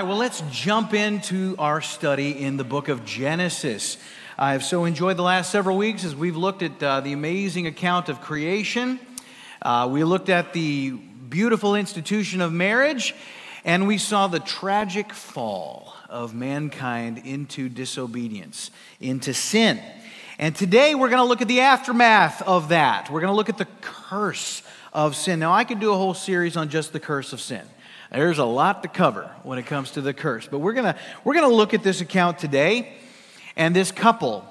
right, well, let's jump into our study in the book of Genesis. I've so enjoyed the last several weeks as we've looked at uh, the amazing account of creation. Uh, we looked at the beautiful institution of marriage, and we saw the tragic fall of mankind into disobedience, into sin. And today we're going to look at the aftermath of that. We're going to look at the curse of sin. Now, I could do a whole series on just the curse of sin. There's a lot to cover when it comes to the curse, but we're going to we're going to look at this account today and this couple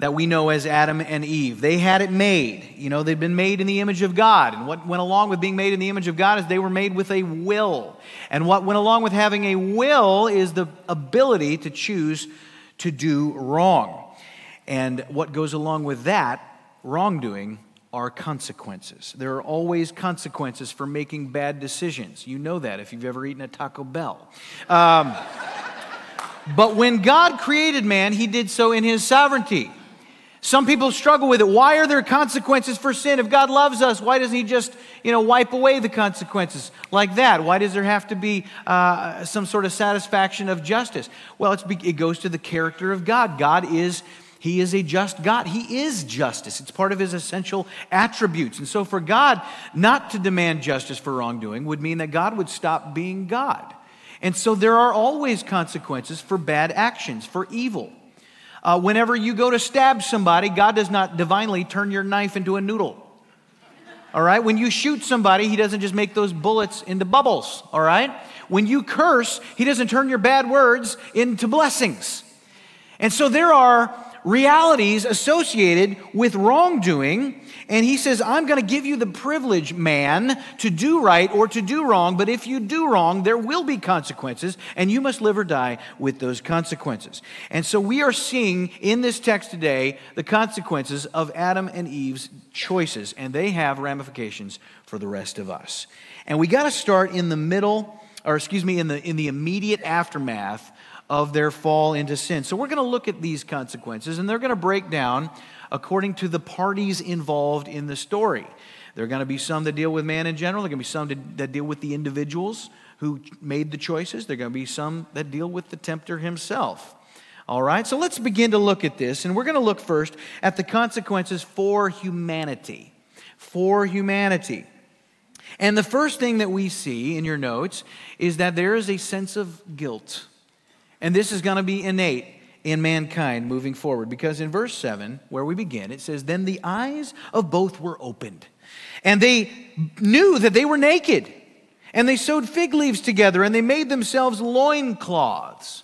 that we know as Adam and Eve. They had it made. You know, they'd been made in the image of God. And what went along with being made in the image of God is they were made with a will. And what went along with having a will is the ability to choose to do wrong. And what goes along with that, wrongdoing, are consequences. There are always consequences for making bad decisions. You know that if you've ever eaten at Taco Bell. Um, but when God created man, he did so in his sovereignty. Some people struggle with it. Why are there consequences for sin? If God loves us, why doesn't He just, you know, wipe away the consequences like that? Why does there have to be uh, some sort of satisfaction of justice? Well, it goes to the character of God. God is he is a just God. He is justice. It's part of his essential attributes. And so, for God not to demand justice for wrongdoing would mean that God would stop being God. And so, there are always consequences for bad actions, for evil. Uh, whenever you go to stab somebody, God does not divinely turn your knife into a noodle. All right? When you shoot somebody, He doesn't just make those bullets into bubbles. All right? When you curse, He doesn't turn your bad words into blessings. And so there are realities associated with wrongdoing. And he says, I'm going to give you the privilege, man, to do right or to do wrong. But if you do wrong, there will be consequences, and you must live or die with those consequences. And so we are seeing in this text today the consequences of Adam and Eve's choices, and they have ramifications for the rest of us. And we got to start in the middle, or excuse me, in the, in the immediate aftermath of their fall into sin. So we're going to look at these consequences, and they're going to break down according to the parties involved in the story. There are going to be some that deal with man in general, there are going to be some that deal with the individuals who made the choices, there are going to be some that deal with the tempter himself. All right, so let's begin to look at this, and we're going to look first at the consequences for humanity. For humanity. And the first thing that we see in your notes is that there is a sense of guilt and this is going to be innate in mankind moving forward. Because in verse 7, where we begin, it says, Then the eyes of both were opened, and they knew that they were naked. And they sewed fig leaves together, and they made themselves loincloths.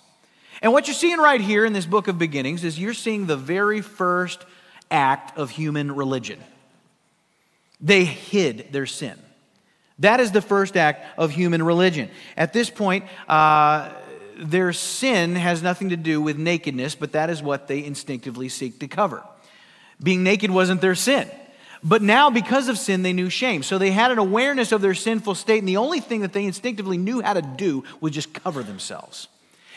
And what you're seeing right here in this book of beginnings is you're seeing the very first act of human religion. They hid their sin. That is the first act of human religion. At this point, uh, their sin has nothing to do with nakedness, but that is what they instinctively seek to cover. Being naked wasn't their sin. But now, because of sin, they knew shame. So they had an awareness of their sinful state, and the only thing that they instinctively knew how to do was just cover themselves.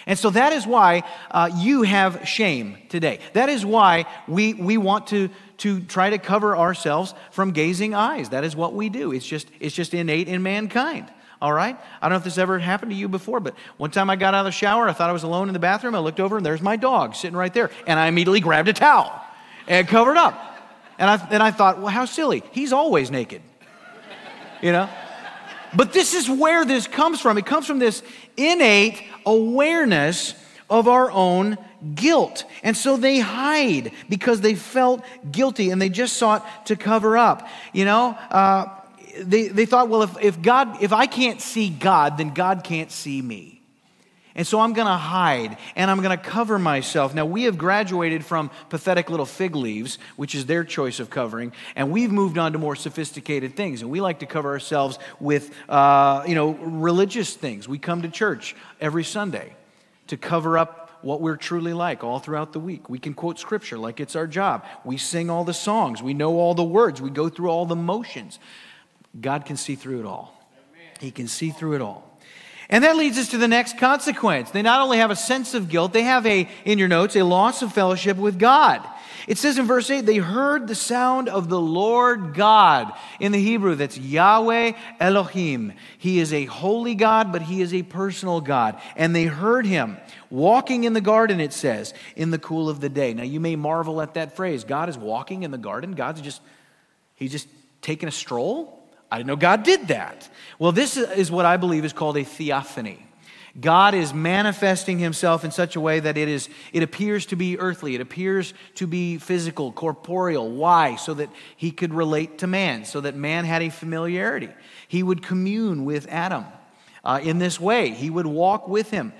And so that is why uh, you have shame today. That is why we, we want to, to try to cover ourselves from gazing eyes. That is what we do. It's just, it's just innate in mankind. All right? I don't know if this ever happened to you before, but one time I got out of the shower, I thought I was alone in the bathroom. I looked over and there's my dog sitting right there. And I immediately grabbed a towel and covered up. And I, and I thought, well, how silly. He's always naked. You know? But this is where this comes from. It comes from this innate awareness of our own guilt. And so they hide because they felt guilty and they just sought to cover up. You know, uh, they, they thought, well, if, if God, if I can't see God, then God can't see me. And so I'm going to hide and I'm going to cover myself. Now, we have graduated from pathetic little fig leaves, which is their choice of covering, and we've moved on to more sophisticated things. And we like to cover ourselves with, uh, you know, religious things. We come to church every Sunday to cover up what we're truly like all throughout the week. We can quote scripture like it's our job. We sing all the songs. We know all the words. We go through all the motions. God can see through it all. He can see through it all. And that leads us to the next consequence. They not only have a sense of guilt, they have a, in your notes, a loss of fellowship with God. It says in verse 8, they heard the sound of the Lord God. In the Hebrew, that's Yahweh Elohim. He is a holy God, but he is a personal God. And they heard him walking in the garden, it says, in the cool of the day. Now, you may marvel at that phrase. God is walking in the garden. God's just, he's just taking a stroll. I didn't know God did that. Well, this is what I believe is called a theophany. God is manifesting himself in such a way that it, is, it appears to be earthly, it appears to be physical, corporeal. Why? So that he could relate to man, so that man had a familiarity. He would commune with Adam uh, in this way, he would walk with him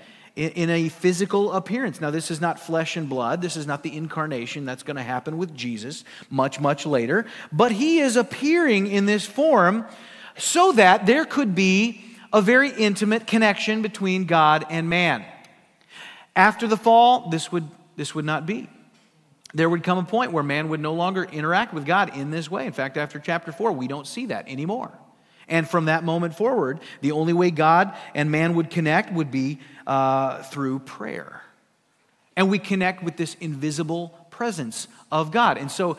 in a physical appearance. Now, this is not flesh and blood. This is not the incarnation. That's going to happen with Jesus much, much later. But he is appearing in this form so that there could be a very intimate connection between God and man. After the fall, this would, this would not be. There would come a point where man would no longer interact with God in this way. In fact, after chapter 4, we don't see that anymore. And from that moment forward, the only way God and man would connect would be uh, through prayer. And we connect with this invisible presence of God. And so,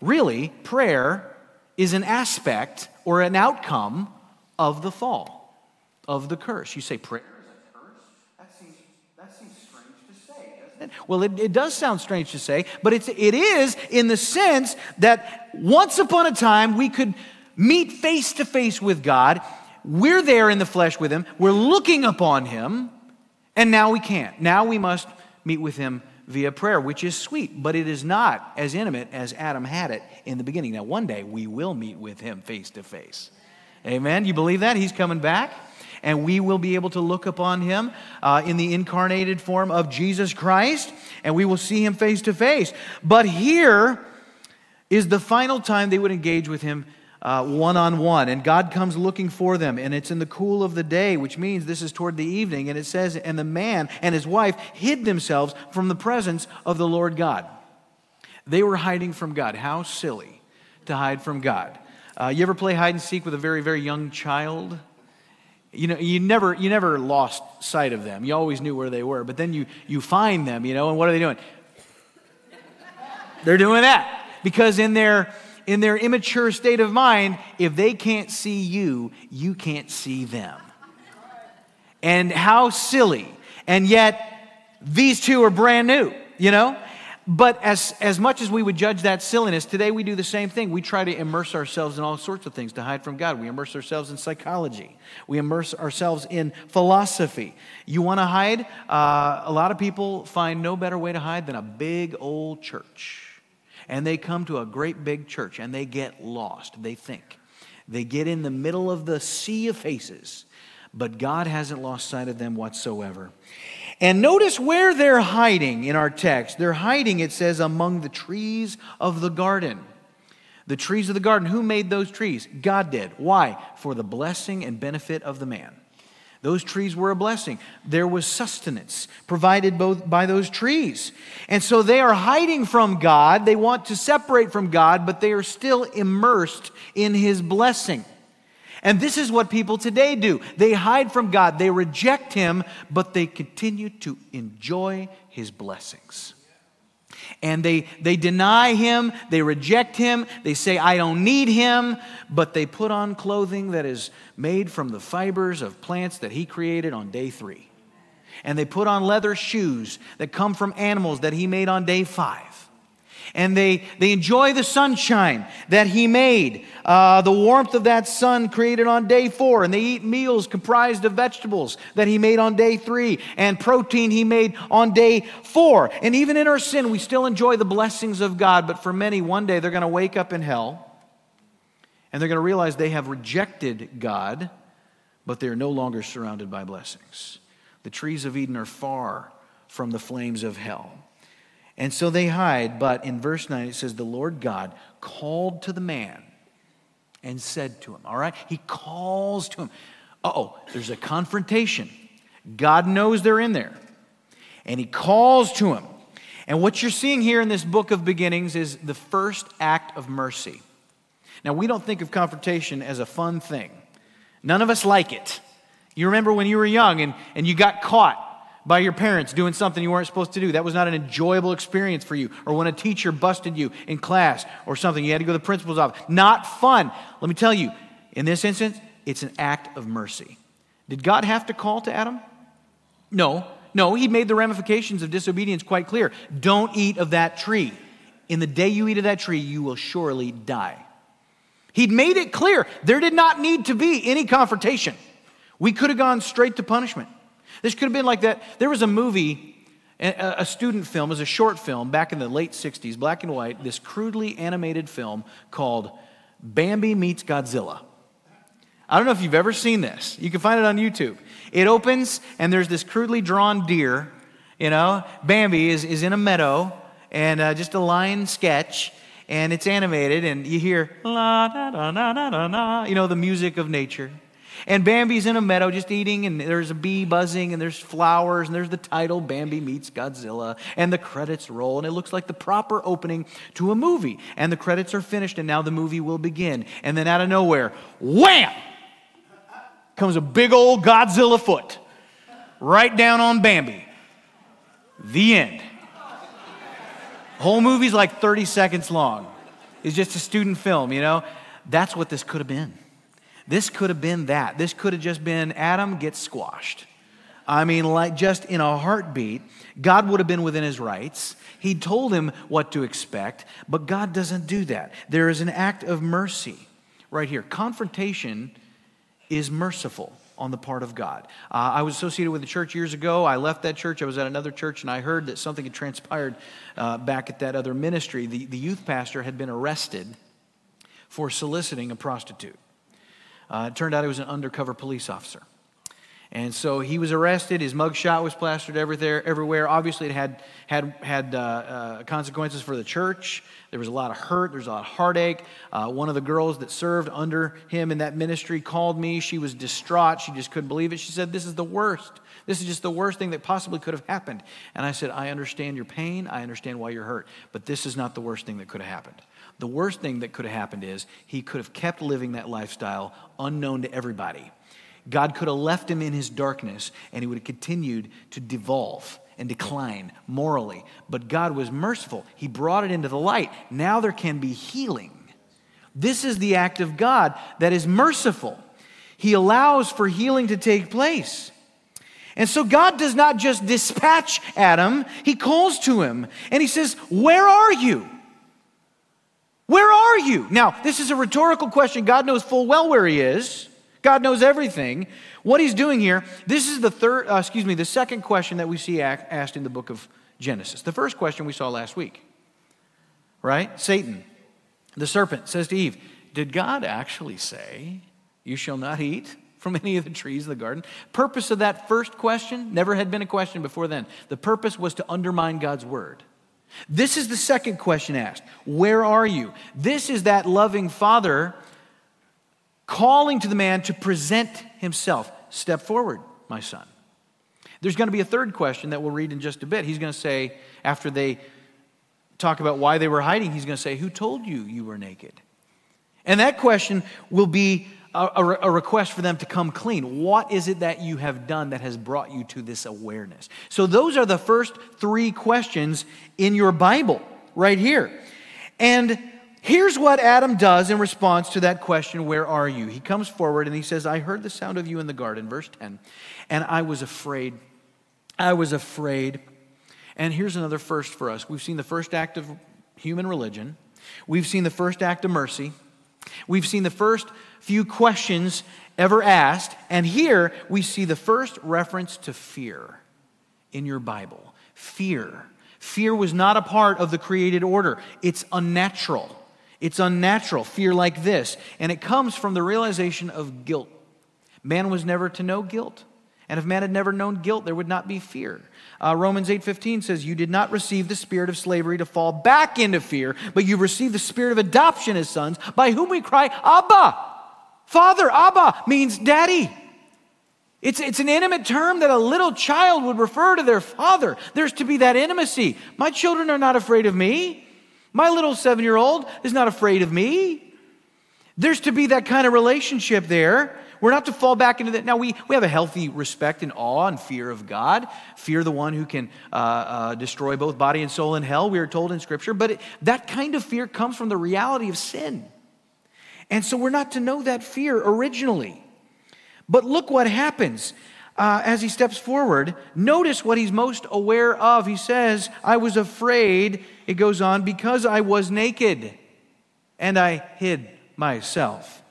really, prayer is an aspect or an outcome of the fall, of the curse. You say, prayer is a curse? That seems, that seems strange to say, doesn't it? Well, it, it does sound strange to say, but it's, it is in the sense that once upon a time we could meet face to face with God. We're there in the flesh with Him, we're looking upon Him, and now we can't. Now we must meet with Him via prayer, which is sweet, but it is not as intimate as Adam had it in the beginning. Now, one day we will meet with Him face to face. Amen? You believe that? He's coming back? and we will be able to look upon him uh, in the incarnated form of Jesus Christ, and we will see him face to face. But here is the final time they would engage with him one on one. And God comes looking for them, and it's in the cool of the day, which means this is toward the evening. And it says, And the man and his wife hid themselves from the presence of the Lord God. They were hiding from God. How silly to hide from God. Uh, you ever play hide and seek with a very, very young child? You know, you never, you never lost sight of them. You always knew where they were. But then you, you find them, you know, and what are they doing? They're doing that because in their in their immature state of mind, if they can't see you, you can't see them. And how silly. And yet, these two are brand new, you know? But as, as much as we would judge that silliness, today we do the same thing. We try to immerse ourselves in all sorts of things to hide from God. We immerse ourselves in psychology, we immerse ourselves in philosophy. You want to hide? Uh, a lot of people find no better way to hide than a big old church and they come to a great big church and they get lost, they think. They get in the middle of the sea of faces, but God hasn't lost sight of them whatsoever. And notice where they're hiding in our text. They're hiding, it says, among the trees of the garden. The trees of the garden. Who made those trees? God did. Why? For the blessing and benefit of the man. Those trees were a blessing. There was sustenance provided both by those trees. And so they are hiding from God. They want to separate from God, but they are still immersed in His blessing. And this is what people today do they hide from God, they reject Him, but they continue to enjoy His blessings and they, they deny him, they reject him, they say, I don't need him, but they put on clothing that is made from the fibers of plants that he created on day three. And they put on leather shoes that come from animals that he made on day five and they, they enjoy the sunshine that he made, uh, the warmth of that sun created on day four, and they eat meals comprised of vegetables that he made on day three, and protein he made on day four. And even in our sin, we still enjoy the blessings of God, but for many, one day they're going to wake up in hell and they're going to realize they have rejected God, but they're no longer surrounded by blessings. The trees of Eden are far from the flames of hell. And so they hide. But in verse 9, it says, The Lord God called to the man and said to him, All right? He calls to him. oh, there's a confrontation. God knows they're in there. And he calls to him. And what you're seeing here in this book of beginnings is the first act of mercy. Now, we don't think of confrontation as a fun thing, none of us like it. You remember when you were young and, and you got caught by your parents doing something you weren't supposed to do. That was not an enjoyable experience for you. Or when a teacher busted you in class or something, you had to go to the principal's office. Not fun. Let me tell you, in this instance, it's an act of mercy. Did God have to call to Adam? No. No, he made the ramifications of disobedience quite clear. Don't eat of that tree. In the day you eat of that tree, you will surely die. He'd made it clear there did not need to be any confrontation. We could have gone straight to punishment. This could have been like that. There was a movie, a student film, it was a short film back in the late 60s, black and white, this crudely animated film called Bambi Meets Godzilla. I don't know if you've ever seen this. You can find it on YouTube. It opens, and there's this crudely drawn deer. You know, Bambi is, is in a meadow, and uh, just a line sketch, and it's animated, and you hear la da da da da da you know, the music of nature. And Bambi's in a meadow just eating, and there's a bee buzzing, and there's flowers, and there's the title Bambi Meets Godzilla, and the credits roll, and it looks like the proper opening to a movie. And the credits are finished, and now the movie will begin. And then out of nowhere, wham! comes a big old Godzilla foot right down on Bambi. The end. Whole movie's like 30 seconds long. It's just a student film, you know? That's what this could have been. This could have been that. This could have just been Adam gets squashed. I mean, like just in a heartbeat, God would have been within his rights. He told him what to expect, but God doesn't do that. There is an act of mercy right here. Confrontation is merciful on the part of God. Uh, I was associated with a church years ago. I left that church. I was at another church, and I heard that something had transpired uh, back at that other ministry. The, the youth pastor had been arrested for soliciting a prostitute. Uh, it turned out he was an undercover police officer. And so he was arrested. His mugshot was plastered everywhere. everywhere. Obviously, it had, had, had uh, uh, consequences for the church. There was a lot of hurt. There was a lot of heartache. Uh, one of the girls that served under him in that ministry called me. She was distraught. She just couldn't believe it. She said, This is the worst. This is just the worst thing that possibly could have happened. And I said, I understand your pain. I understand why you're hurt. But this is not the worst thing that could have happened. The worst thing that could have happened is he could have kept living that lifestyle unknown to everybody God could have left him in his darkness and he would have continued to devolve and decline morally. But God was merciful. He brought it into the light. Now there can be healing. This is the act of God that is merciful. He allows for healing to take place. And so God does not just dispatch Adam, he calls to him and he says, Where are you? Where are you? Now, this is a rhetorical question. God knows full well where he is. God knows everything. What he's doing here, this is the third, uh, excuse me, the second question that we see asked in the book of Genesis. The first question we saw last week, right? Satan, the serpent, says to Eve, Did God actually say, You shall not eat from any of the trees of the garden? Purpose of that first question never had been a question before then. The purpose was to undermine God's word. This is the second question asked Where are you? This is that loving father calling to the man to present himself. Step forward, my son. There's going to be a third question that we'll read in just a bit. He's going to say, after they talk about why they were hiding, he's going to say, Who told you you were naked? And that question will be a, a, request for them to come clean. What is it that you have done that has brought you to this awareness? So, those are the first three questions in your Bible right here. And Here's what Adam does in response to that question, Where are you? He comes forward and he says, I heard the sound of you in the garden, verse 10, and I was afraid. I was afraid. And here's another first for us. We've seen the first act of human religion, we've seen the first act of mercy, we've seen the first few questions ever asked, and here we see the first reference to fear in your Bible. Fear. Fear was not a part of the created order, it's unnatural. It's unnatural, fear like this. And it comes from the realization of guilt. Man was never to know guilt. And if man had never known guilt, there would not be fear. Uh, Romans 8:15 says, "You did not receive the spirit of slavery to fall back into fear, but you received the spirit of adoption as sons, by whom we cry, Abba, Father. Abba means daddy. It's, it's an intimate term that a little child would refer to their father. There's to be that intimacy. My children are not afraid of me. My little seven year old is not afraid of me. There's to be that kind of relationship there We're not to fall back into that. Now, we, we have a healthy respect and awe and fear of God, fear the one who can uh, uh, destroy both body and soul in hell, we are told in Scripture. But it, that kind of fear comes from the reality of sin. And so we're not to know that fear originally. But look what happens. Uh, as he steps forward, notice what he's most aware of. He says, I was afraid, it goes on, because I was naked and I hid myself.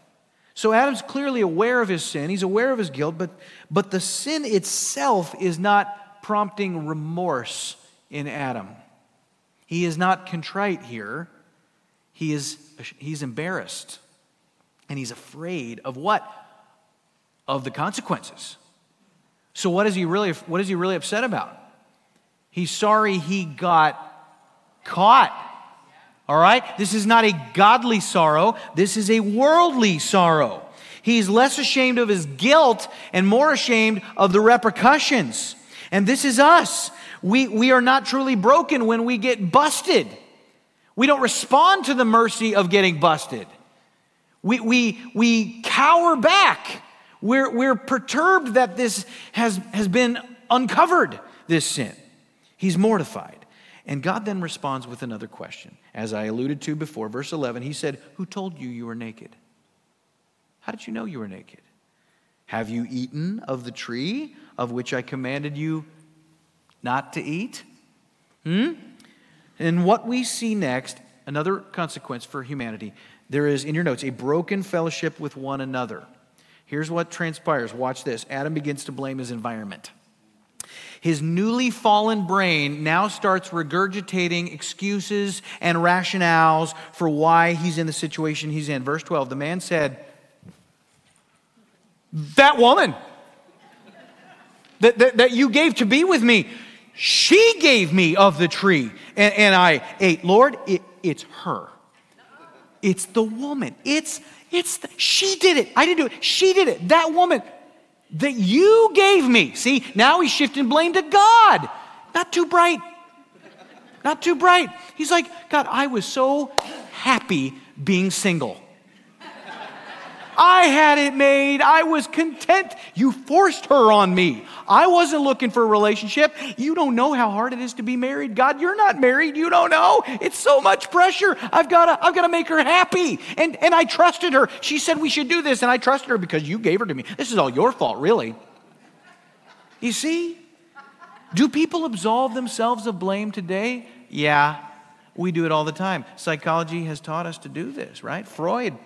So Adam's clearly aware of his sin, he's aware of his guilt, but, but the sin itself is not prompting remorse in Adam. He is not contrite here, he is, he's embarrassed. And he's afraid of what? Of the consequences. So what is he really what is he really upset about? He's sorry he got caught. All right? This is not a godly sorrow, this is a worldly sorrow. He's less ashamed of his guilt and more ashamed of the repercussions. And this is us. We, we are not truly broken when we get busted. We don't respond to the mercy of getting busted. We, we, we cower back. We're, we're perturbed that this has, has been uncovered, this sin. He's mortified. And God then responds with another question. As I alluded to before, verse 11, he said, Who told you you were naked? How did you know you were naked? Have you eaten of the tree of which I commanded you not to eat? Hmm? And what we see next, another consequence for humanity, there is in your notes a broken fellowship with one another. Here's what transpires. Watch this. Adam begins to blame his environment. His newly fallen brain now starts regurgitating excuses and rationales for why he's in the situation he's in. Verse 12 the man said, That woman that, that, that you gave to be with me, she gave me of the tree, and, and I ate. Lord, it, it's her. It's the woman. It's, it's the, she did it. I didn't do it. She did it. That woman that you gave me. See, now he's shifting blame to God. Not too bright. Not too bright. He's like, God, I was so happy being single. I had it made. I was content. You forced her on me. I wasn't looking for a relationship. You don't know how hard it is to be married. God, you're not married. You don't know. It's so much pressure. I've got to I've got to make her happy. And and I trusted her. She said we should do this and I trusted her because you gave her to me. This is all your fault, really. You see? Do people absolve themselves of blame today? Yeah. We do it all the time. Psychology has taught us to do this, right? Freud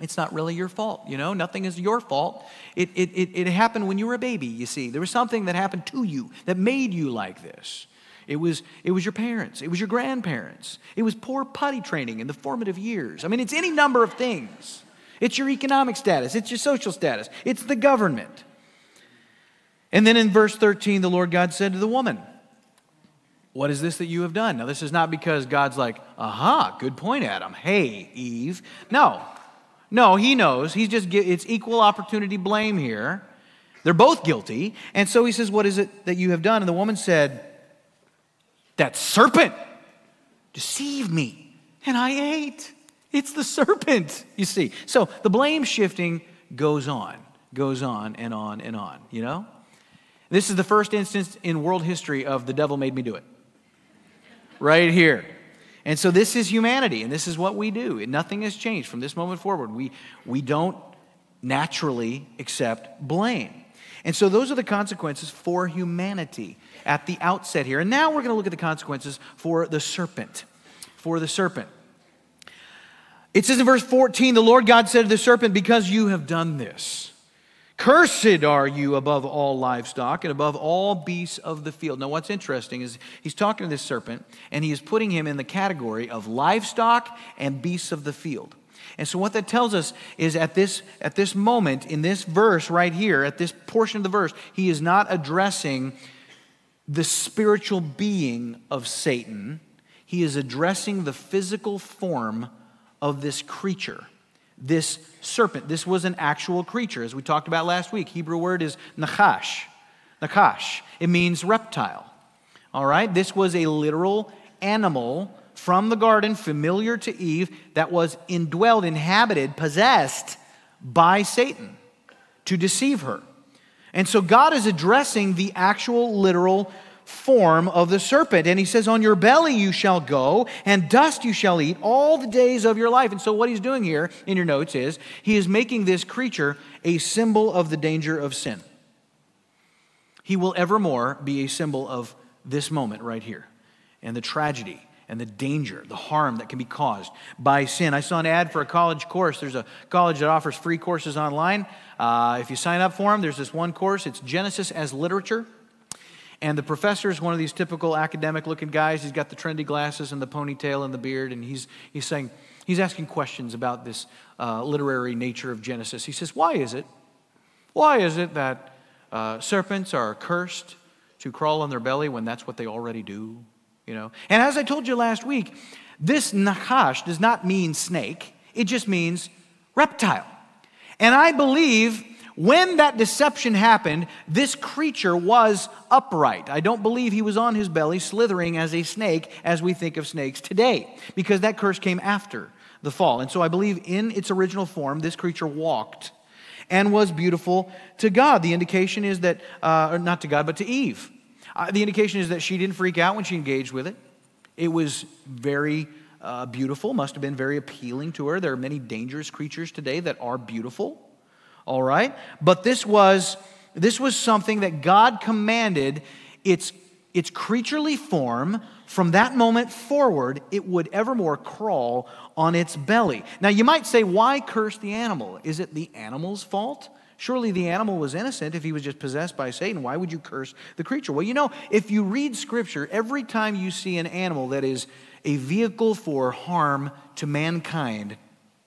it's not really your fault, you know? Nothing is your fault. It, it, it, it, happened when you were a baby, you see. There was something that happened to you that made you like this. It was, it was your parents, it was your grandparents, it was poor potty training in the formative years. I mean, it's any number of things. It's your economic status, it's your social status, it's the government. And then in verse 13, the Lord God said to the woman, What is this that you have done? Now, this is not because God's like, Aha, good point, Adam. Hey, Eve. No, no, he knows. He's just, it's equal opportunity blame here. They're both guilty. And so he says, What is it that you have done? And the woman said, That serpent deceived me, and I ate. It's the serpent, you see. So the blame shifting goes on, goes on and on and on, you know? This is the first instance in world history of the devil made me do it. Right here. And so this is humanity, and this is what we do. And Nothing has changed from this moment forward. We, we don't naturally accept blame. And so those are the consequences for humanity at the outset here. And now we're going to look at the consequences for the serpent. For the serpent. It says in verse 14, the Lord God said to the serpent, Because you have done this, Cursed are you above all livestock and above all beasts of the field. Now, what's interesting is he's talking to this serpent and he is putting him in the category of livestock and beasts of the field. And so, what that tells us is at this, at this moment, in this verse right here, at this portion of the verse, he is not addressing the spiritual being of Satan, he is addressing the physical form of this creature this serpent. This was an actual creature, as we talked about last week. Hebrew word is nakash. Nakash. It means reptile. All right? This was a literal animal from the garden, familiar to Eve, that was indwelled, inhabited, possessed by Satan to deceive her. And so God is addressing the actual literal form of the serpent. And he says, On your belly you shall go, and dust you shall eat all the days of your life. And so, what he's doing here in your notes is he is making this creature a symbol of the danger of sin. He will evermore be a symbol of this moment right here and the tragedy and the danger, the harm that can be caused by sin. I saw an ad for a college course. There's a college that offers free courses online. Uh, if you sign up for them, there's this one course. It's Genesis as Literature. And the professor is one of these typical academic looking guys. He's got the trendy glasses and the ponytail and the beard, and he's, he's saying, he's asking questions about this uh, literary nature of Genesis. He says, Why is it? Why is it that uh, serpents are cursed to crawl on their belly when that's what they already do? You know? And as I told you last week, this nachash does not mean snake, it just means reptile. And I believe when that deception happened, this creature was upright. I don't believe he was on his belly slithering as a snake as we think of snakes today, because that curse came after the fall. And so I believe in its original form, this creature walked and was beautiful to God. The indication is that, uh, not to God, but to Eve. Uh, the indication is that she didn't freak out when she engaged with it. It was very uh, beautiful, must have been very appealing to her. There are many dangerous creatures today that are beautiful all right? But this was, this was something that God commanded its, its creaturely form. From that moment forward, it would evermore crawl on its belly. Now, you might say, why curse the animal? Is it the animal's fault? Surely the animal was innocent if he was just possessed by Satan. Why would you curse the creature? Well, you know, if you read scripture, every time you see an animal that is a vehicle for harm to mankind,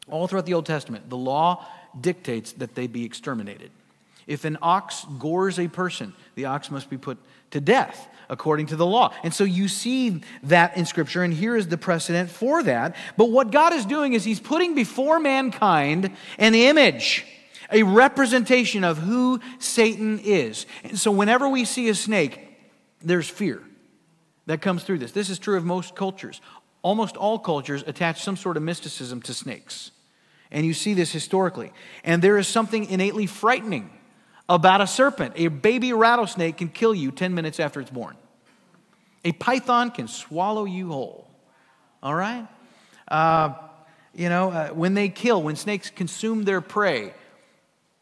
all throughout the Old Testament, the law dictates that they be exterminated. If an ox gores a person, the ox must be put to death according to the law. And so you see that in Scripture, and here is the precedent for that. But what God is doing is He's putting before mankind an image, a representation of who Satan is. And so whenever we see a snake, there's fear that comes through this. This is true of most cultures. Almost all cultures attach some sort of mysticism to snakes. And you see this historically. And there is something innately frightening about a serpent. A baby rattlesnake can kill you 10 minutes after it's born, a python can swallow you whole. All right? Uh, you know, uh, when they kill, when snakes consume their prey,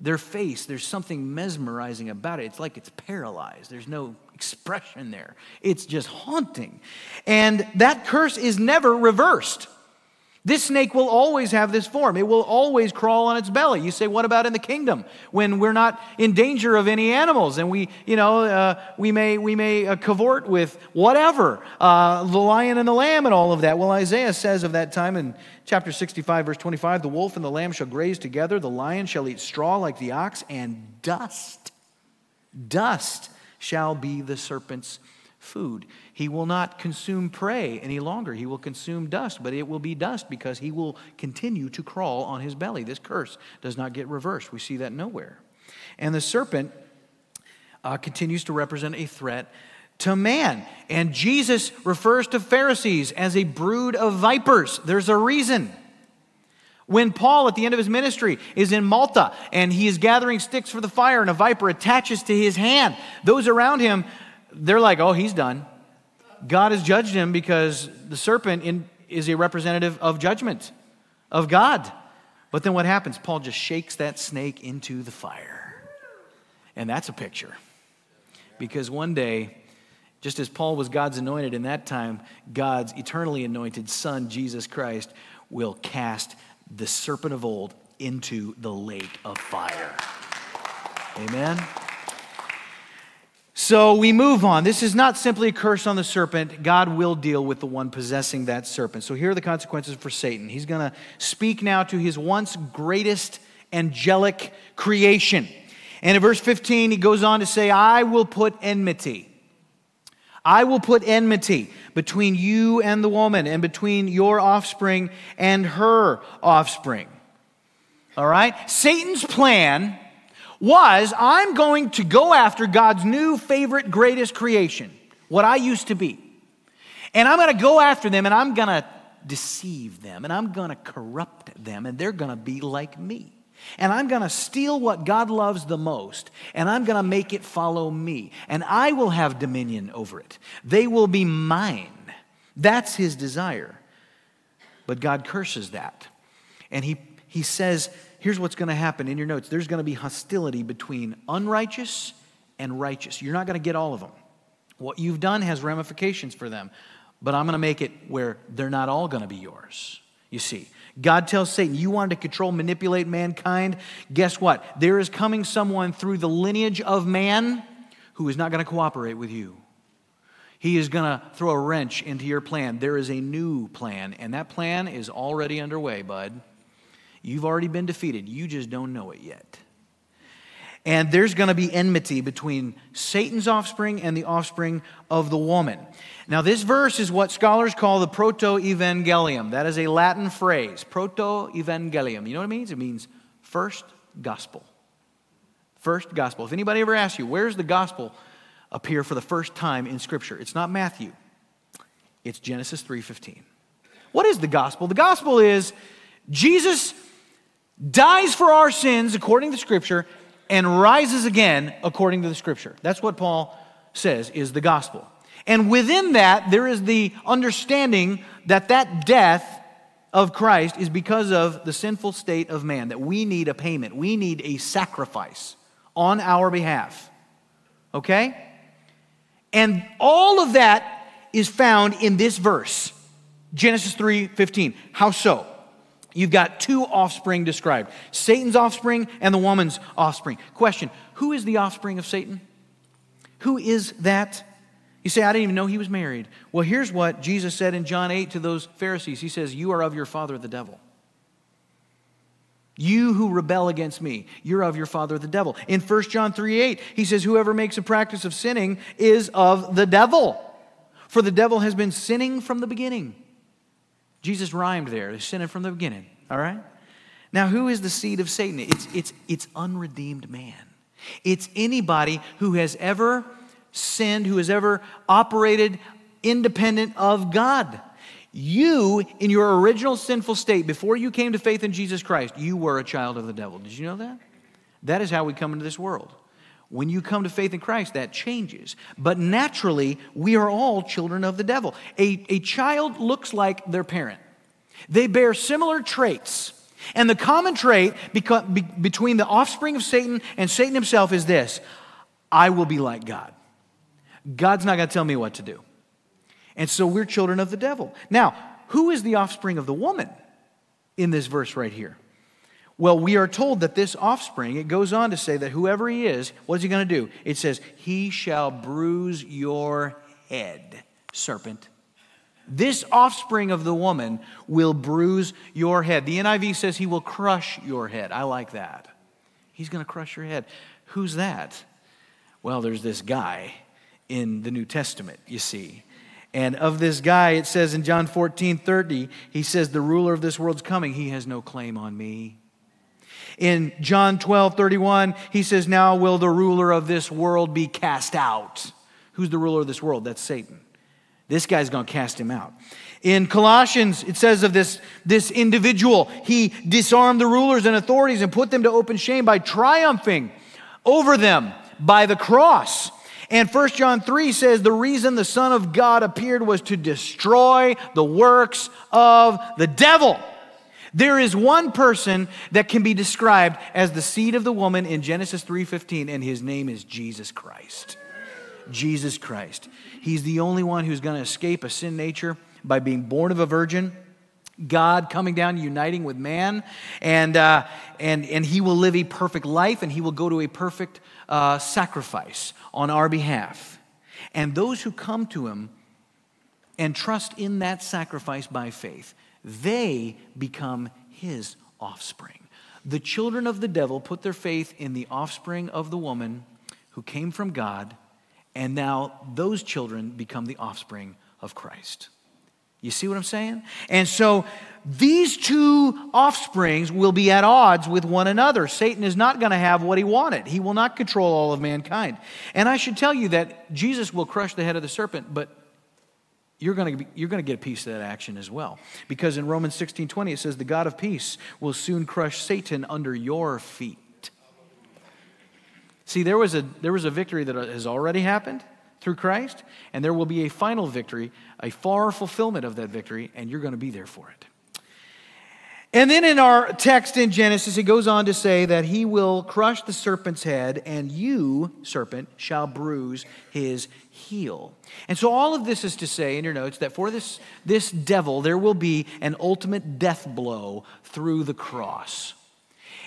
their face, there's something mesmerizing about it. It's like it's paralyzed. There's no expression there. It's just haunting. And that curse is never reversed. This snake will always have this form. It will always crawl on its belly. You say, what about in the kingdom when we're not in danger of any animals and we, you know, uh, we may, we may uh, cavort with whatever, uh, the lion and the lamb and all of that. Well, Isaiah says of that time in chapter 65, verse 25, the wolf and the lamb shall graze together, the lion shall eat straw like the ox, and dust, dust shall be the serpent's food. He will not consume prey any longer. He will consume dust, but it will be dust because he will continue to crawl on his belly. This curse does not get reversed. We see that nowhere. And the serpent uh, continues to represent a threat to man. And Jesus refers to Pharisees as a brood of vipers. There's a reason. When Paul, at the end of his ministry, is in Malta and he is gathering sticks for the fire and a viper attaches to his hand, those around him they're like, oh, he's done. God has judged him because the serpent in, is a representative of judgment, of God. But then what happens? Paul just shakes that snake into the fire. And that's a picture. Because one day, just as Paul was God's anointed in that time, God's eternally anointed Son, Jesus Christ, will cast the serpent of old into the lake of fire. Amen. So we move on. This is not simply a curse on the serpent. God will deal with the one possessing that serpent. So here are the consequences for Satan. He's going to speak now to his once greatest angelic creation. And in verse 15, he goes on to say, I will put enmity. I will put enmity between you and the woman, and between your offspring and her offspring. All right? Satan's plan was I'm going to go after God's new favorite, greatest creation, what I used to be. And I'm going to go after them and I'm going to deceive them and I'm going to corrupt them and they're going to be like me. And I'm going to steal what God loves the most, and I'm going to make it follow me. And I will have dominion over it. They will be mine. That's his desire. But God curses that. And he, he says, here's what's going to happen in your notes there's going to be hostility between unrighteous and righteous. You're not going to get all of them. What you've done has ramifications for them, but I'm going to make it where they're not all going to be yours. You see, God tells Satan, You wanted to control, manipulate mankind. Guess what? There is coming someone through the lineage of man who is not going to cooperate with you. He is going to throw a wrench into your plan. There is a new plan, and that plan is already underway, bud. You've already been defeated. You just don't know it yet. And there's going to be enmity between Satan's offspring and the offspring of the woman. Now, this verse is what scholars call the proto evangelium. That is a Latin phrase, proto evangelium. You know what it means? It means first gospel. First gospel. If anybody ever asks you, where's the gospel appear for the first time in Scripture? It's not Matthew, it's Genesis 3:15. What is the gospel? The gospel is Jesus dies for our sins according to Scripture and rises again according to the Scripture. That's what Paul says is the gospel. And within that, there is the understanding that that death of Christ is because of the sinful state of man, that we need a payment, we need a sacrifice on our behalf. Okay? And all of that is found in this verse, Genesis 3 15. How so? You've got two offspring described Satan's offspring and the woman's offspring. Question Who is the offspring of Satan? Who is that? You say, I didn't even know he was married. Well, here's what Jesus said in John 8 to those Pharisees He says, You are of your father, the devil. You who rebel against me, you're of your father, the devil. In 1 John 3 8, he says, Whoever makes a practice of sinning is of the devil. For the devil has been sinning from the beginning. Jesus rhymed there, sinning from the beginning, all right? Now, who is the seed of Satan? It's, it's, it's unredeemed man. It's anybody who has ever sinned, who has ever operated independent of God. You, in your original sinful state, before you came to faith in Jesus Christ, you were a child of the devil. Did you know that? That is how we come into this world. When you come to faith in Christ, that changes. But naturally, we are all children of the devil. A, a child looks like their parent, they bear similar traits. And the common trait between the offspring of Satan and Satan himself is this I will be like God. God's not going to tell me what to do. And so we're children of the devil. Now, who is the offspring of the woman in this verse right here? Well, we are told that this offspring, it goes on to say that whoever he is, what is he going to do? It says, He shall bruise your head, serpent. This offspring of the woman will bruise your head. The NIV says he will crush your head. I like that. He's going to crush your head. Who's that? Well, there's this guy in the New Testament, you see. And of this guy, it says in John 14 30, he says, The ruler of this world's coming. He has no claim on me. In John 12, 31, he says, Now will the ruler of this world be cast out. Who's the ruler of this world? That's Satan. This guy's going to cast him out. In Colossians, it says of this, this individual, he disarmed the rulers and authorities and put them to open shame by triumphing over them by the cross. And 1 John 3 says the reason the Son of God appeared was to destroy the works of the devil. There is one person that can be described as the seed of the woman in Genesis 3:15 and his name is Jesus Christ. Jesus Christ. He's the only one who's going to escape a sin nature by being born of a virgin. God coming down, uniting with man, and, uh, and, and he will live a perfect life and he will go to a perfect uh, sacrifice on our behalf. And those who come to him and trust in that sacrifice by faith, they become his offspring. The children of the devil put their faith in the offspring of the woman who came from God, and now those children become the offspring of Christ. You see what I'm saying? And so these two offsprings will be at odds with one another. Satan is not going to have what he wanted. He will not control all of mankind. And I should tell you that Jesus will crush the head of the serpent, but you're going to you're going to get a piece of that action as well. Because in Romans 16 20, it says, The God of peace will soon crush Satan under your feet. See, there was a, there was a victory that has already happened through Christ, and there will be a final victory, a far fulfillment of that victory, and you're going to be there for it. And then in our text in Genesis, it goes on to say that he will crush the serpent's head, and you, serpent, shall bruise his heel. And so all of this is to say in your notes that for this, this devil, there will be an ultimate death blow through the cross.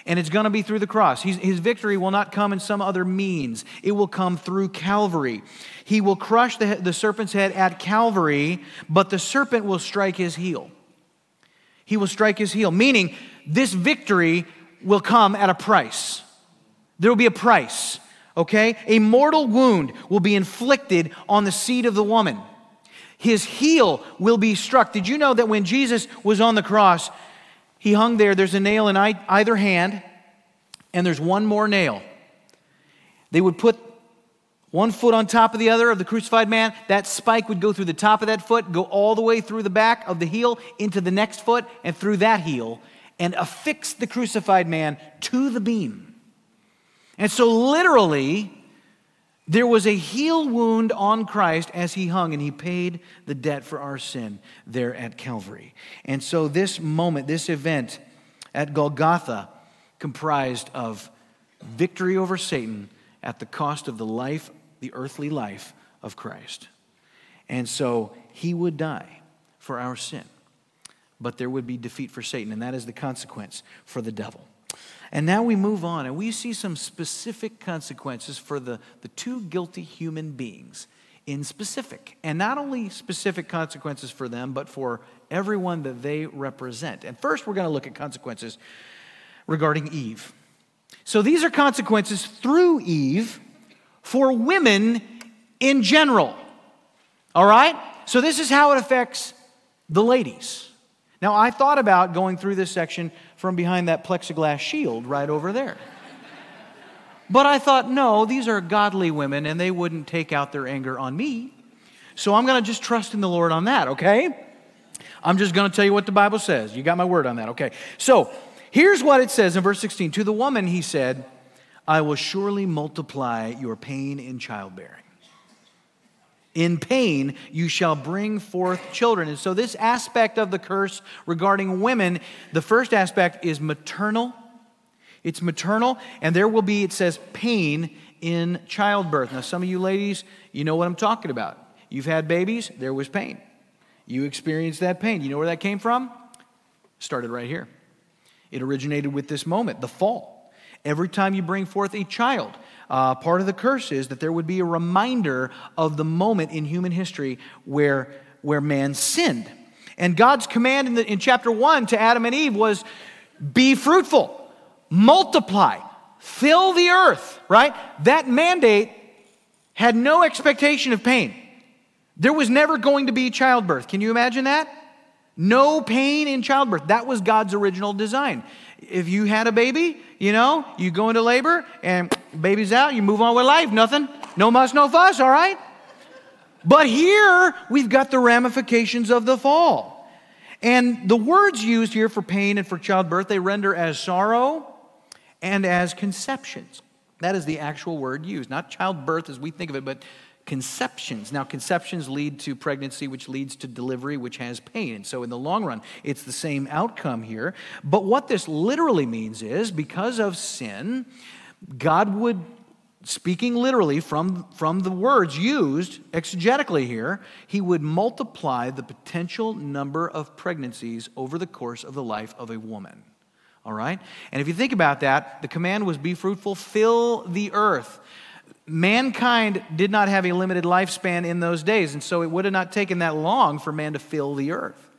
And it's going to be through the cross. He's, his victory will not come in some other means, it will come through Calvary. He will crush the, the serpent's head at Calvary, but the serpent will strike his heel. He will strike his heel, meaning this victory will come at a price. There will be a price, okay? A mortal wound will be inflicted on the seed of the woman. His heel will be struck. Did you know that when Jesus was on the cross, he hung there, there's a nail in either hand, and there's one more nail. They would put one foot on top of the other of the crucified man. That spike would go through the top of that foot, go all the way through the back of the heel into the next foot, and through that heel, and affix the crucified man to the beam. And so, literally, there was a heel wound on Christ as he hung, and he paid the debt for our sin there at Calvary. And so, this moment, this event at Golgotha, comprised of victory over Satan at the cost of the life the earthly life of Christ. And so he would die for our sin, but there would be defeat for Satan, and that is the consequence for the devil. And now we move on, and we see some specific consequences for the, the two guilty human beings in specific. And not only specific consequences for them, but for everyone that they represent. And first, we're going to look at consequences regarding Eve. So these are consequences through Eve for women in general. All right? So, this is how it affects the ladies. Now, I thought about going through this section from behind that plexiglass shield right over there. But I thought, no, these are godly women and they wouldn't take out their anger on me. So I'm going to just trust in the Lord on that, okay? I'm just going to tell you what the Bible says. You got my word on that, okay? So here's what it says in verse 16 To the woman, he said, I will surely multiply your pain in childbearing. In pain, you shall bring forth children. And so, this aspect of the curse regarding women, the first aspect is maternal. It's maternal, and there will be, it says, pain in childbirth. Now, some of you ladies, you know what I'm talking about. You've had babies, there was pain. You experienced that pain. You know where that came from? Started right here. It originated with this moment, the fall. Every time you bring forth a child, uh, part of the curse is that there would be a reminder of the moment in human history where, where man sinned. And God's command in, the, in chapter 1 to Adam and Eve was be fruitful, multiply, fill the earth, right? That mandate had no expectation of pain. There was never going to be childbirth. Can you imagine that? No pain in childbirth. That was God's original design. If you had a baby, you know, you go into labor and baby's out, you move on with life, nothing. No muss, no fuss, all right? But here we've got the ramifications of the fall. And the words used here for pain and for childbirth, they render as sorrow and as conceptions. That is the actual word used, not childbirth as we think of it, but conceptions. Now, conceptions lead to pregnancy, which leads to delivery, which has pain. And so, in the long run, it's the same outcome here. But what this literally means is because of sin, God would, speaking literally from, from the words used exegetically here, he would multiply the potential number of pregnancies over the course of the life of a woman. All right? And if you think about that, the command was be fruitful, fill the earth mankind did not have a limited lifespan in those days, and so it would have not taken that long for man to fill the earth.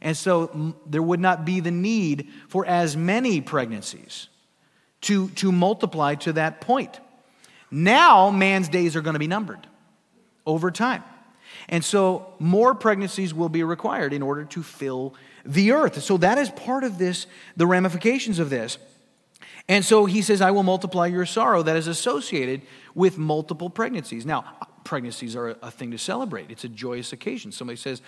And so there would not be the need for as many pregnancies to, to multiply to that point. Now, man's days are going to be numbered over time. And so more pregnancies will be required in order to fill the earth. So that is part of this, the ramifications of this. And so he says, I will multiply your sorrow that is associated with multiple pregnancies. Now, pregnancies are a thing to celebrate. It's a joyous occasion. Somebody says,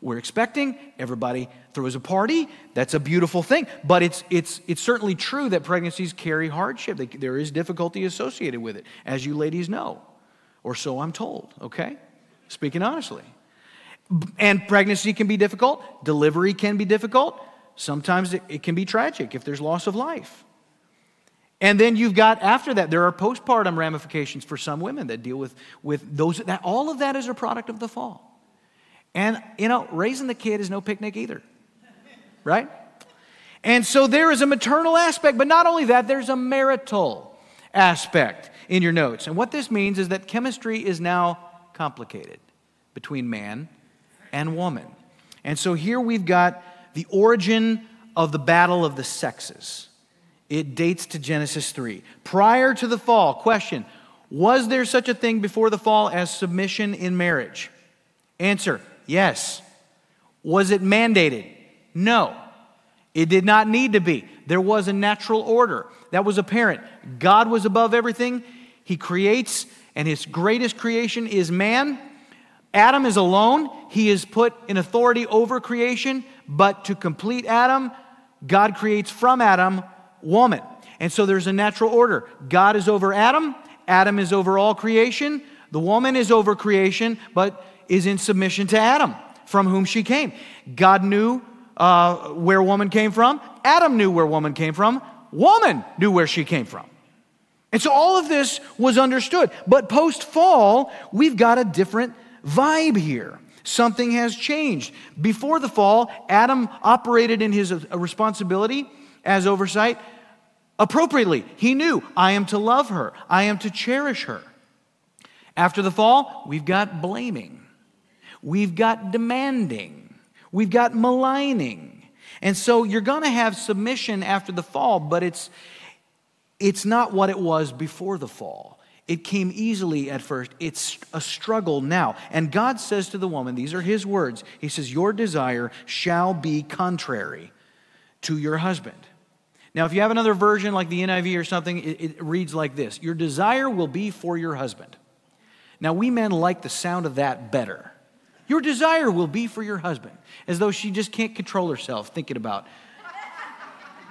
we're expecting, everybody throws a party. That's a beautiful thing. But it's, it's, it's certainly true that pregnancies carry hardship. They, there is difficulty associated with it, as you ladies know, or so I'm told, okay? Speaking honestly. And pregnancy can be difficult, delivery can be difficult. Sometimes it, it can be tragic if there's loss of life. And then you've got after that, there are postpartum ramifications for some women that deal with, with those. That, all of that is a product of the fall. And, you know, raising the kid is no picnic either, right? And so there is a maternal aspect, but not only that, there's a marital aspect in your notes. And what this means is that chemistry is now complicated between man and woman. And so here we've got the origin of the battle of the sexes. It dates to Genesis 3. Prior to the fall, question Was there such a thing before the fall as submission in marriage? Answer Yes. Was it mandated? No. It did not need to be. There was a natural order that was apparent. God was above everything. He creates, and his greatest creation is man. Adam is alone. He is put in authority over creation, but to complete Adam, God creates from Adam woman. And so there's a natural order. God is over Adam, Adam is over all creation, the woman is over creation, but is in submission to Adam, from whom she came. God knew uh, where woman came from, Adam knew where woman came from, woman knew where she came from. And so all of this was understood. But post fall, we've got a different vibe here. Something has changed. Before the fall, Adam operated in his uh, responsibility as oversight appropriately. He knew, I am to love her, I am to cherish her. After the fall, we've got blaming. We've got demanding. We've got maligning. And so you're going to have submission after the fall, but it's, it's not what it was before the fall. It came easily at first. It's a struggle now. And God says to the woman, these are his words He says, Your desire shall be contrary to your husband. Now, if you have another version like the NIV or something, it, it reads like this Your desire will be for your husband. Now, we men like the sound of that better. Your desire will be for your husband, as though she just can't control herself thinking about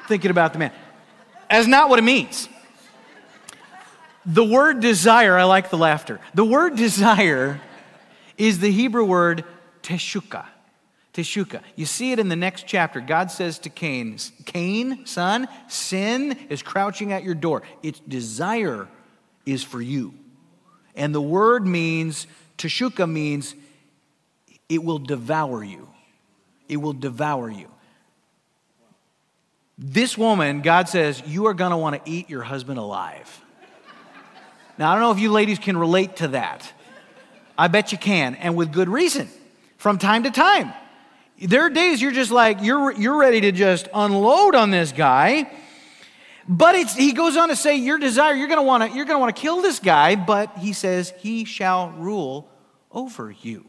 thinking about the man. That's not what it means. The word desire, I like the laughter. The word desire is the Hebrew word teshuka. Teshuka. You see it in the next chapter. God says to Cain, Cain, son, sin is crouching at your door. Its desire is for you. And the word means, teshuka means it will devour you. It will devour you. This woman, God says, you are going to want to eat your husband alive. Now, I don't know if you ladies can relate to that. I bet you can, and with good reason. From time to time, there are days you're just like, you're, you're ready to just unload on this guy. But it's, he goes on to say, Your desire, you're going to want to you're going to want to kill this guy, but he says, He shall rule over you.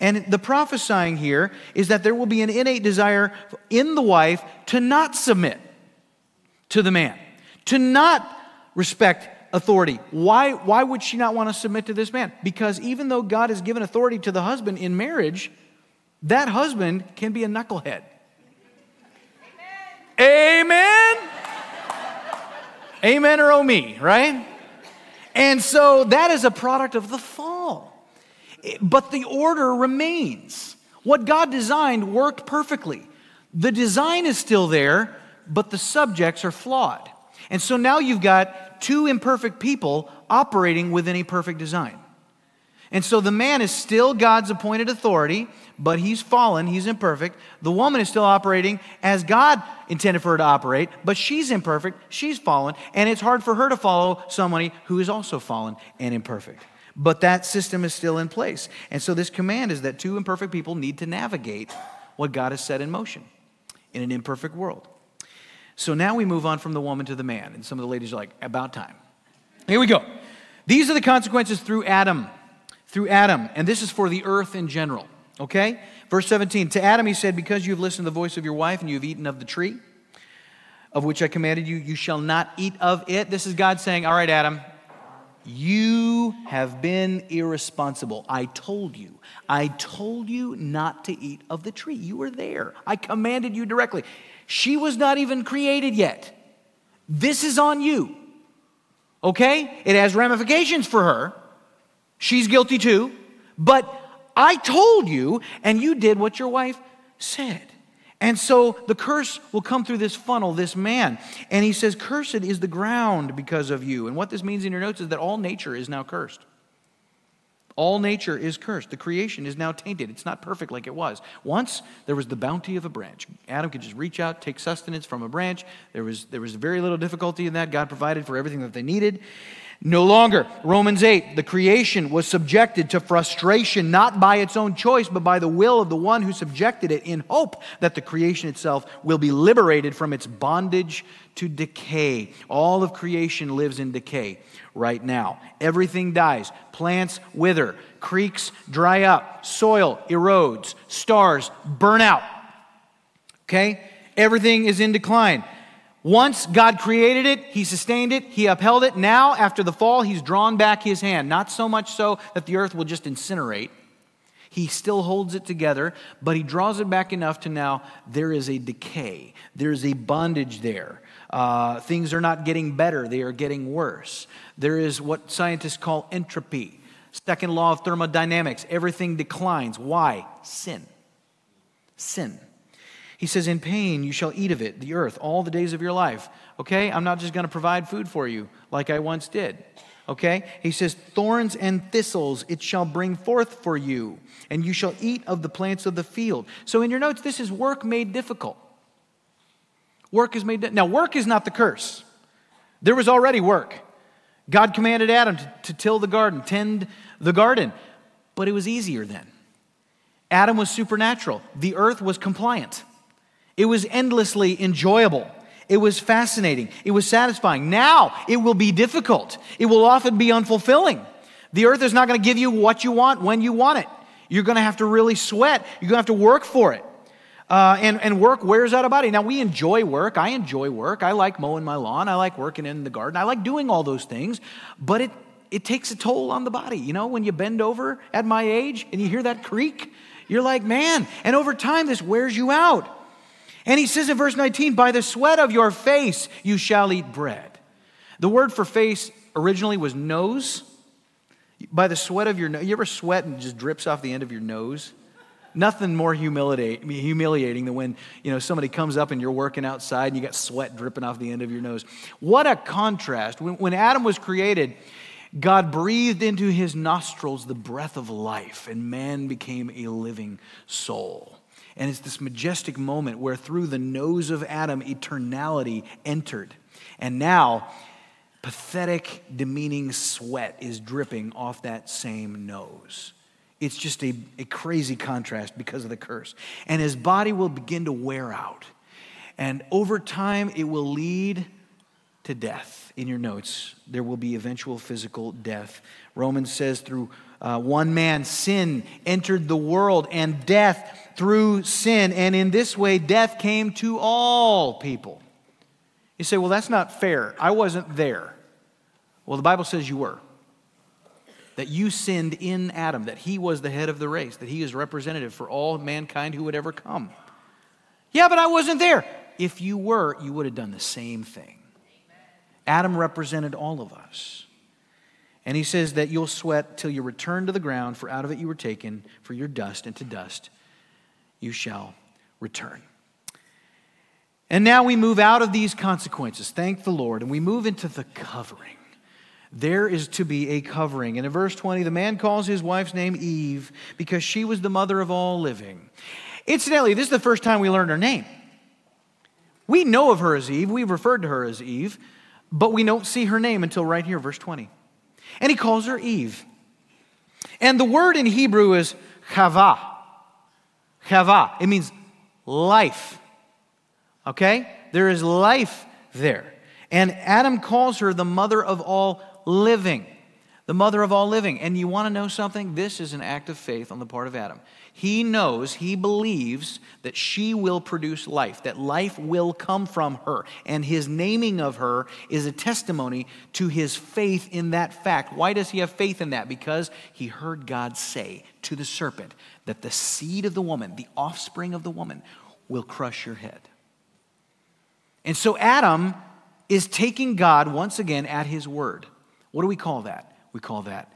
And the prophesying here is that there will be an innate desire in the wife to not submit to the man, to not respect authority. Why, why would she not want to submit to this man? Because even though God has given authority to the husband in marriage, that husband can be a knucklehead. Amen. Amen, Amen or oh me, right? And so that is a product of the fall. But the order remains. What God designed worked perfectly. The design is still there, but the subjects are flawed. And so now you've got two imperfect people operating within a perfect design. And so the man is still God's appointed authority, but he's fallen, he's imperfect. The woman is still operating as God intended for her to operate, but she's imperfect, she's fallen, and it's hard for her to follow somebody who is also fallen and imperfect. But that system is still in place. And so this command is that two imperfect people need to navigate what God has set in motion in an imperfect world. So now we move on from the woman to the man. And some of the ladies are like, about time. Here we go. These are the consequences through Adam. Through Adam. And this is for the earth in general. Okay? Verse 17 To Adam he said, Because you have listened to the voice of your wife and you have eaten of the tree of which I commanded you, you shall not eat of it. This is God saying, All right, Adam, You have been irresponsible. I told you. I told you not to eat of the tree. You were there. I commanded you directly. She was not even created yet. This is on you. Okay? It has ramifications for her. She's guilty too. But I told you, and you did what your wife said. And so the curse will come through this funnel, this man. And he says, Cursed is the ground because of you. And what this means in your notes is that all nature is now cursed. All nature is cursed. The creation is now tainted. It's not perfect like it was. Once there was the bounty of a branch. Adam could just reach out, take sustenance from a branch. There was, there was very little difficulty in that. God provided for everything that they needed. No longer. Romans 8, the creation was subjected to frustration not by its own choice, but by the will of the one who subjected it, in hope that the creation itself will be liberated from its bondage to decay. All of creation lives in decay right now. Everything dies. Plants wither, creeks dry up, soil erodes, stars burn out. Okay? Everything is in decline. Once God created it, He sustained it, He upheld it. Now, after the fall, He's drawn back His hand. Not so much so that the earth will just incinerate. He still holds it together, but He draws it back enough to now there is a decay, there's a bondage there. Uh, things are not getting better, they are getting worse. There is what scientists call entropy. Second law of thermodynamics everything declines. Why? Sin. Sin. He says, In pain you shall eat of it, the earth, all the days of your life. Okay? I'm not just going to provide food for you like I once did. Okay? He says, Thorns and thistles it shall bring forth for you, and you shall eat of the plants of the field. So in your notes, this is work made difficult. Work is made. Di- now, work is not the curse. There was already work. God commanded Adam to, to till the garden, tend the garden, but it was easier then. Adam was supernatural, the earth was compliant. It was endlessly enjoyable. It was fascinating. It was satisfying. Now it will be difficult. It will often be unfulfilling. The earth is not going to give you what you want when you want it. You're going to have to really sweat. You're going to have to work for it. Uh, and, and work wears out a body. Now, we enjoy work. I enjoy work. I like mowing my lawn. I like working in the garden. I like doing all those things. But it, it takes a toll on the body. You know, when you bend over at my age and you hear that creak, you're like, man. And over time, this wears you out. And he says in verse 19, By the sweat of your face you shall eat bread. The word for face originally was nose. By the sweat of your nose. You ever sweat and just drips off the end of your nose? Nothing more humiliating than when you know somebody comes up and you're working outside and you got sweat dripping off the end of your nose. What a contrast. When, when Adam was created, God breathed into his nostrils the breath of life, and man became a living soul. And it's this majestic moment where through the nose of Adam, eternality entered. And now, pathetic, demeaning sweat is dripping off that same nose. It's just a, a crazy contrast because of the curse. And his body will begin to wear out. And over time, it will lead to death. In your notes, there will be eventual physical death. Romans says, through uh, one man, sin entered the world, and death through sin. And in this way, death came to all people. You say, well, that's not fair. I wasn't there. Well, the Bible says you were. That you sinned in Adam, that he was the head of the race, that he is representative for all mankind who would ever come. Yeah, but I wasn't there. If you were, you would have done the same thing. Adam represented all of us. And he says that you'll sweat till you return to the ground, for out of it you were taken, for your dust, and to dust you shall return. And now we move out of these consequences, thank the Lord, and we move into the covering. There is to be a covering. And in verse 20, the man calls his wife's name Eve because she was the mother of all living. Incidentally, this is the first time we learned her name. We know of her as Eve, we've referred to her as Eve, but we don't see her name until right here, verse 20. And he calls her Eve. And the word in Hebrew is chava. Chava. It means life. Okay? There is life there. And Adam calls her the mother of all living. the mother of all living. And you want to know something? This is an act of faith on the part of Adam. He knows, he believes that she will produce life, that life will come from her. And his naming of her is a testimony to his faith in that fact. Why does he have faith in that? Because he heard God say to the serpent that the seed of the woman, the offspring of the woman, will crush your head. And so Adam is taking God once again at his word. What do we call that? We call that.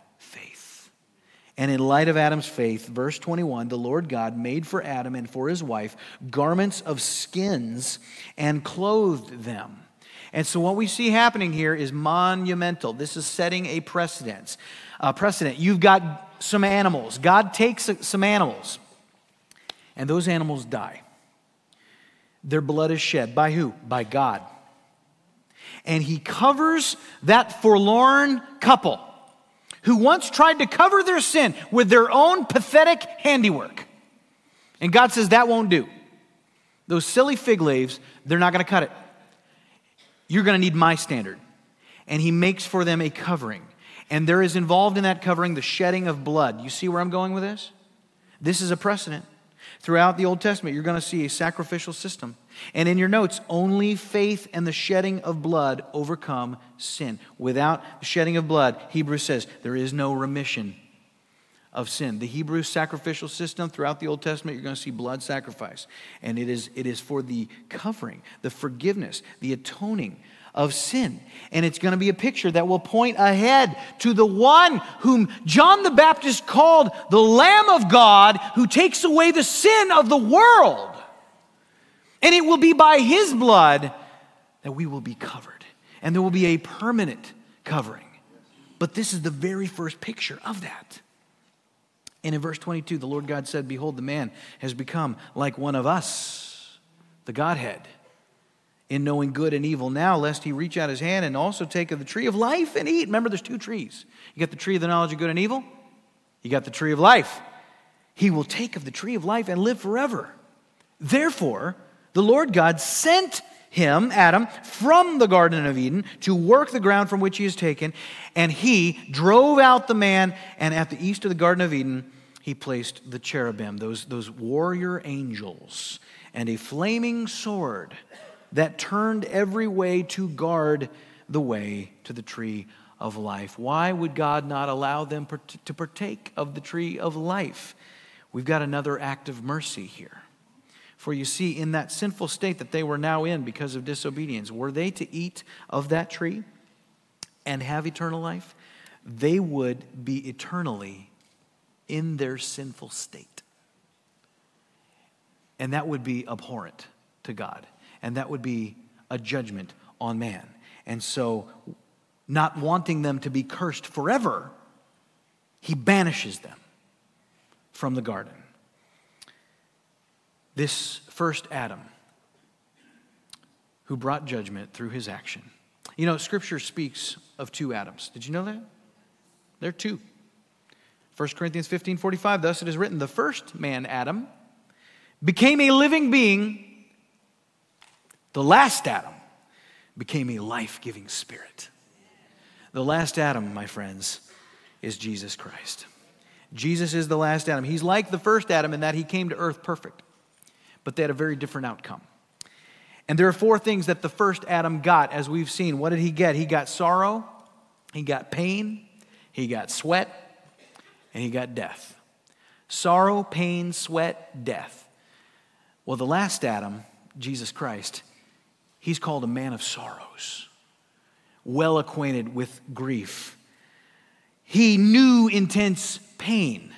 And in light of Adam's faith, verse 21, the Lord God made for Adam and for his wife garments of skins and clothed them. And so what we see happening here is monumental. This is setting a precedence. A precedent. You've got some animals. God takes some animals, and those animals die. Their blood is shed. By who? By God. And he covers that forlorn couple who once tried to cover their sin with their own pathetic handiwork. And God says that won't do. Those silly fig leaves, they're not going to cut it. You're going to need my standard. And he makes for them a covering. And there is involved in that covering the shedding of blood. You see where I'm going with this? This is a precedent. Throughout the Old Testament, you're going to see a sacrificial system. And in your notes, only faith and the shedding of blood overcome sin. Without the shedding of blood, Hebrews says, there is no remission of sin. The Hebrew sacrificial system throughout the Old Testament, you're going to see blood sacrifice. And it is, it is for the covering, the forgiveness, the atoning of sin. And it's going to be a picture that will point ahead to the one whom John the Baptist called the Lamb of God who takes away the sin of the world. And it will be by his blood that we will be covered. And there will be a permanent covering. But this is the very first picture of that. And in verse 22, the Lord God said, Behold, the man has become like one of us, the Godhead in knowing good and evil now, lest he reach out his hand and also take of the tree of life and eat. Remember, there's two trees. You got the tree of the knowledge of good and evil, you got the tree of life. He will take of the tree of life and live forever. Therefore, the Lord God sent him, Adam, from the Garden of Eden to work the ground from which he is taken, and he drove out the man, and at the east of the Garden of Eden, he placed the cherubim, those, those warrior angels, and a flaming sword that turned every way to guard the way to the tree of life. Why would God not allow them to partake of the tree of life? We've got another act of mercy here. For you see, in that sinful state that they were now in because of disobedience, were they to eat of that tree and have eternal life? They would be eternally in their sinful state. And that would be abhorrent to God and that would be a judgment on man. And so, not wanting them to be cursed forever, he banishes them from the garden. This first Adam, who brought judgment through his action. You know, Scripture speaks of two Adams. Did you know that? There are two. 1 Corinthians 15 45, thus it is written, the first man, Adam, became a living being the last Adam became a life giving spirit. The last Adam, my friends, is Jesus Christ. Jesus is the last Adam. He's like the first Adam in that he came to earth perfect, but they had a very different outcome. And there are four things that the first Adam got, as we've seen. What did he get? He got sorrow, he got pain, he got sweat, and he got death. Sorrow, pain, sweat, death. Well, the last Adam, Jesus Christ, He's called a man of sorrows, well acquainted with grief. He knew intense pain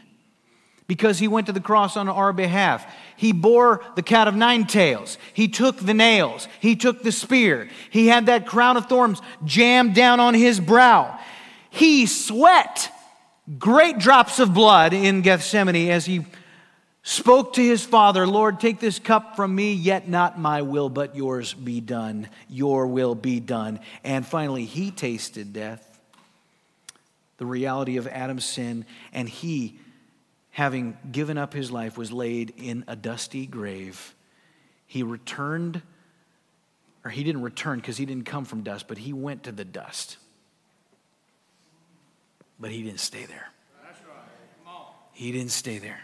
because he went to the cross on our behalf. He bore the cat of nine tails. He took the nails. He took the spear. He had that crown of thorns jammed down on his brow. He sweat great drops of blood in Gethsemane as he spoke to his father, Lord, take this cup from me, yet not my will, but yours be done. Your will be done. And finally, he tasted death, the reality of Adam's sin, and he, having given up his life, was laid in a dusty grave. He returned, or he didn't return because he didn't come from dust, but he went to the dust. But he didn't stay there. He didn't stay there.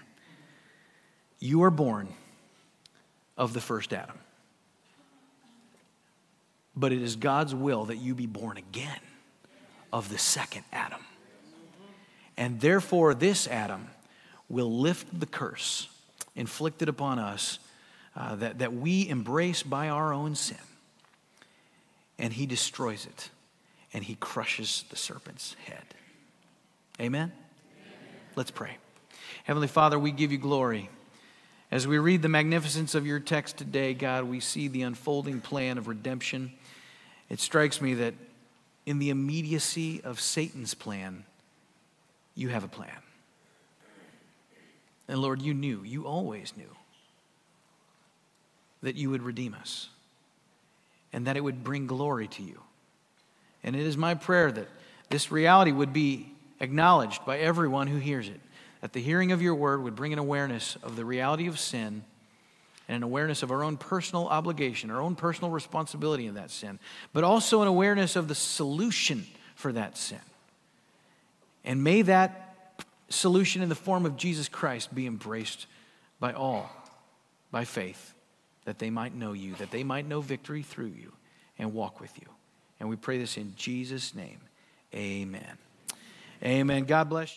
You are born of the first Adam. But it is God's will that you be born again of the second Adam. And therefore, this Adam will lift the curse inflicted upon us uh, that, that we embrace by our own sin. And he destroys it, and he crushes the serpent's head. Amen? Amen? Let's pray. Heavenly Father, we give you glory. As we read the magnificence of your text today, God, we see the unfolding plan of redemption. It strikes me that in the immediacy of Satan's plan, you have a plan. And Lord, you knew, you always knew that you would redeem us and that it would bring glory to you. And it is my prayer that this reality would be acknowledged by everyone who hears it, that the hearing of your word would bring an awareness of the reality of sin and an awareness of our own personal obligation, our own personal responsibility in that sin, but also an awareness of the solution for that sin. And may that solution in the form of Jesus Christ be embraced by all by faith, that they might know you, that they might know victory through you and walk with you. And we pray this in Jesus' name. Amen. Amen. God bless you.